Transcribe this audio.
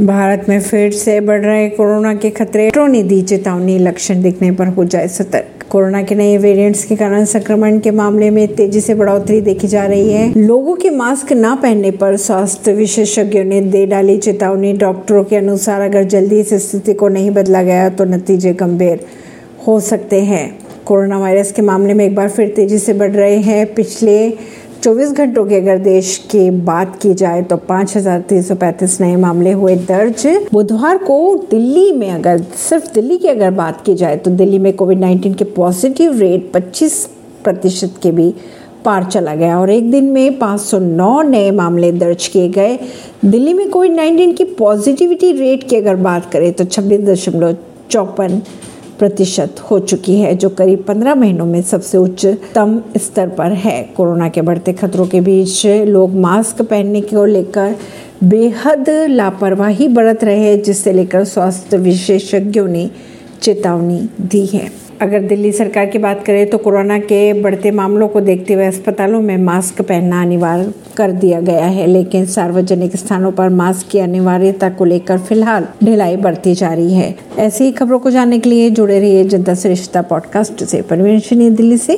भारत में फिर से बढ़ रहे कोरोना के खतरे। ट्रोनी दी चेतावनी, लक्षण दिखने पर हो जाए सतर्क। कोरोना के नए वेरिएंट्स के कारण संक्रमण के मामले में तेज़ी से बढ़ोतरी देखी जा रही है। लोगों के मास्क न पहनने पर स्वास्थ्य विशेषज्ञों ने दे डाली चेतावनी। डॉक्टरों के अनुसार अगर जल्दी इस स्थिति को नहीं बदला गया तो नतीजे गंभीर हो सकते हैं। कोरोना वायरस के मामले में एक बार फिर तेज़ी से बढ़ रहे हैं। पिछले 24 घंटों की अगर देश की बात की जाए तो पाँच हज़ार तीन सौ पैंतीस नए मामले हुए दर्ज। बुधवार को दिल्ली में अगर, सिर्फ़ दिल्ली की अगर बात की जाए तो दिल्ली में कोविड 19 के पॉजिटिव रेट 25 प्रतिशत के भी पार चला गया और एक दिन में 509 नए मामले दर्ज किए गए। दिल्ली में कोविड 19 की पॉजिटिविटी रेट की अगर बात करें तो छब्बीस दशमलव चौपन प्रतिशत हो चुकी है, जो करीब पंद्रह महीनों में सबसे उच्चतम स्तर पर है। कोरोना के बढ़ते खतरों के बीच लोग मास्क पहनने को लेकर बेहद लापरवाही बरत रहे हैं, जिससे लेकर स्वास्थ्य विशेषज्ञों ने चेतावनी दी है। अगर दिल्ली सरकार की बात करें तो कोरोना के बढ़ते मामलों को देखते हुए अस्पतालों में मास्क पहनना अनिवार्य कर दिया गया है, लेकिन सार्वजनिक स्थानों पर मास्क की अनिवार्यता को लेकर फ़िलहाल ढिलाई बढ़ती जा रही है। ऐसी ही खबरों को जानने के लिए जुड़े रहिए जनता श्रेष्ठता पॉडकास्ट से। परवीन दिल्ली से।